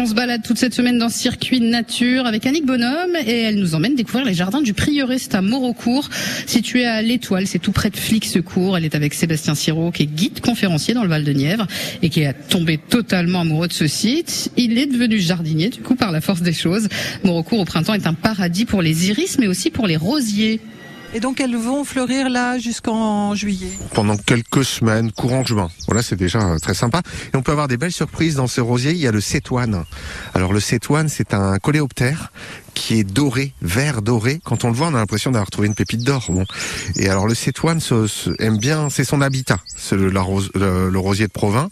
On se balade toute cette semaine dans Circuit Nature avec Annick Bonhomme et elle nous emmène découvrir les jardins du Prieuré. C'est à Morocourt, situé à l'Étoile. C'est tout près de Flix-Secours. Elle est avec Sébastien Siro, qui est guide conférencier dans le Val de Nièvre et qui a tombé totalement amoureux de ce site. Il est devenu jardinier, du coup, par la force des choses. Morocourt au printemps est un paradis pour les iris, mais aussi pour les rosiers. Et donc elles vont fleurir là jusqu'en juillet Pendant quelques semaines, courant juin. Voilà, c'est déjà euh, très sympa. Et on peut avoir des belles surprises dans ces rosiers. Il y a le cétoine. Alors le cétoine, c'est un coléoptère qui est doré, vert doré. Quand on le voit, on a l'impression d'avoir trouvé une pépite d'or. Bon. Et alors le cétoine se, aime bien, c'est son habitat, c'est le- le rosier de Provins.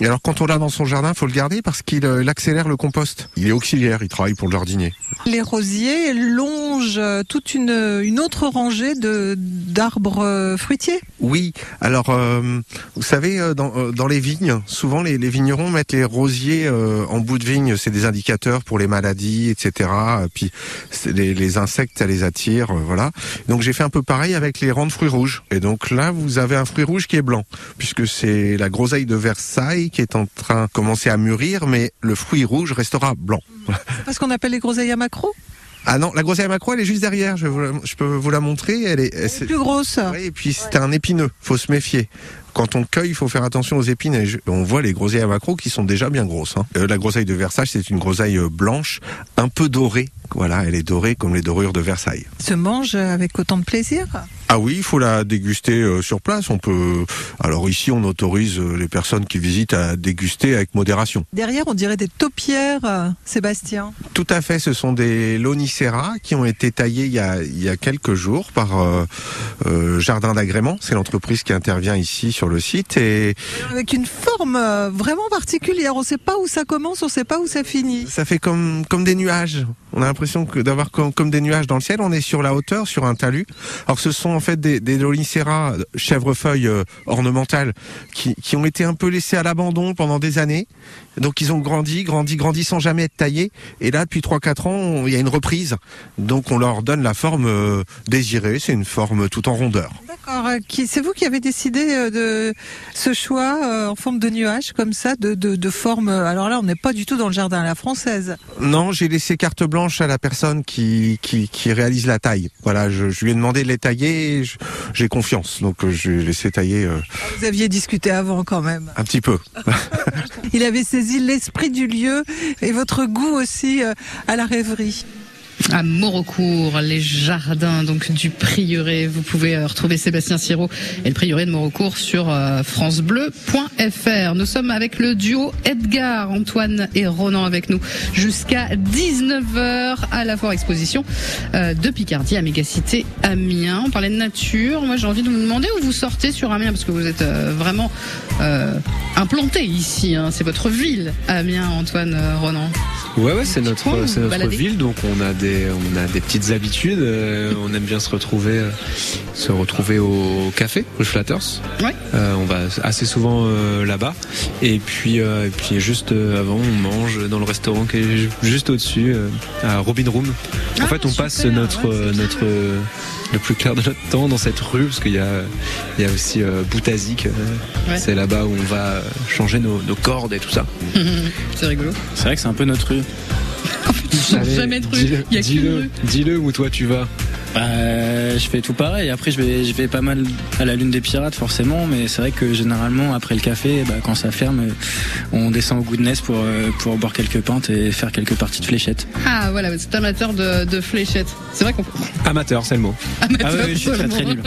Et alors quand on l'a dans son jardin, faut le garder parce qu'il euh, accélère le compost. Il est auxiliaire, il travaille pour le jardinier. Les rosiers longent euh, toute une, une autre rangée de d'arbres euh, fruitiers. Oui, alors euh, vous savez, dans, dans les vignes, souvent les, les vignerons mettent les rosiers euh, en bout de vigne, c'est des indicateurs pour les maladies, etc. Puis les, les insectes, ça les attire, euh, voilà. Donc j'ai fait un peu pareil avec les rangs de fruits rouges. Et donc là, vous avez un fruit rouge qui est blanc, puisque c'est la groseille de Versailles qui est en train de commencer à mûrir, mais le fruit rouge restera blanc. C'est pas ce qu'on appelle les groseilles à macro? Ah non, la groseille à macro, elle est juste derrière. Je, vais vous la- je peux vous la montrer. Elle est, elle- plus grosses. oui, et puis c'est un épineux, faut se méfier. Quand on cueille, il faut faire attention aux épines. Et on voit les groseilles à macro qui sont déjà bien grosses. hein. Euh, la groseille de Versailles, c'est une groseille euh, blanche, un peu dorée. Voilà, elle est dorée comme les dorures de Versailles. Se mangent avec autant de plaisir? Ah oui, il faut la déguster euh, sur place. On peut. Alors ici, on autorise euh, les personnes qui visitent à déguster avec modération. Derrière, on dirait des taupières, Sébastien. Tout à fait, ce sont des lonicera qui ont été taillés il y a, il y a quelques jours par Jardin d'agrément. C'est l'entreprise qui intervient ici sur le site et Avec une forme euh, vraiment particulière. On ne sait pas où ça commence, on ne sait pas où ça finit. ça fait comme comme des nuages. On a l'impression que d'avoir comme, comme des nuages dans le ciel. On est sur la hauteur, sur un talus. Alors ce sont en fait des, des lonicera chèvrefeuilles euh, ornementales qui, qui ont été un peu laissés à l'abandon pendant des années. Donc ils ont grandi, grandi, grandi sans jamais être taillés. Et là, depuis 3-4 ans, il y a une reprise. Donc on leur donne la forme euh, désirée. C'est une forme tout en rondeur. D'accord. euh, C'est vous qui avez décidé euh, de ce choix euh, en forme de nuage, comme ça, de, de, de forme. euh, Alors là, on n'est pas du tout dans le jardin à la française. Non, j'ai laissé carte blanche à la personne qui, qui, qui réalise la taille. Voilà, je, je lui ai demandé de les tailler. J'ai confiance, donc euh, je lui ai laissé tailler euh, Vous aviez discuté avant quand même. un petit peu. Il avait saisi l'esprit du lieu et votre goût aussi euh, à la rêverie. À Morocourt, les jardins donc du Prieuré. Vous pouvez euh, retrouver Sébastien Siro et le Prieuré de Morocourt sur euh, francebleu.fr. Nous sommes avec le duo Edgar, Antoine et Ronan avec nous jusqu'à 19h à la foire exposition euh, de Picardie à Mégacité Amiens. On parlait de nature. Moi, j'ai envie de vous demander où vous sortez sur Amiens parce que vous êtes vraiment euh, implanté ici. hein. C'est votre ville, Amiens, Antoine, Ronan. Ouais, ouais, c'est notre, c'est notre ville, donc on a des, on a des petites habitudes. euh, on aime bien se retrouver, euh, se retrouver au café, au Flatters. Ouais. Euh, on va assez souvent euh, là-bas. Et puis, euh, et puis juste euh, avant, on mange dans le restaurant qui est ju- juste au-dessus, euh, à Robin Room. En Ah, fait, on passe notre, ouais, notre, euh, le plus clair de notre temps dans cette rue, parce qu'il y a, il y a aussi euh, Boutazik. euh, Ouais. C'est là-bas où on va euh, changer nos, nos cordes et tout ça. C'est rigolo. C'est vrai que c'est un peu notre rue. Allez, Jamais de rue. dis-le, Il y a qu'une dis-le, rue. dis-le où toi tu vas. Bah, je fais tout pareil. Après, je vais, je vais pas mal à la Lune des Pirates, forcément. Mais c'est vrai que généralement, après le café, bah, quand ça ferme, on descend au Goodness pour, euh, pour boire quelques pintes et faire quelques parties de fléchettes. Ah voilà, êtes amateur de, de fléchettes. C'est vrai qu'on Amateur, c'est le mot. amateur Ah ouais, ouais, je suis très très nul.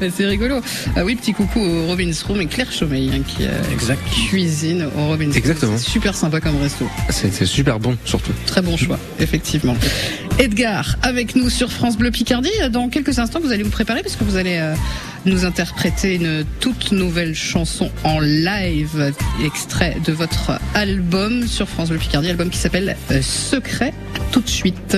Mais c'est rigolo. Ah oui, petit coucou au Robin's Room et Claire Chaumeil hein, qui euh, Exact. cuisine au Robin's Exactement. Room. C'est super sympa comme resto. C'est c'est super bon, surtout. Très bon choix, effectivement. Edgar, avec nous sur France Bleu Picardie. Dans quelques instants, vous allez vous préparer parce que vous allez euh, nous interpréter une toute nouvelle chanson en live, extrait de votre album sur France Bleu Picardie, album qui s'appelle euh, Secret. Tout de suite.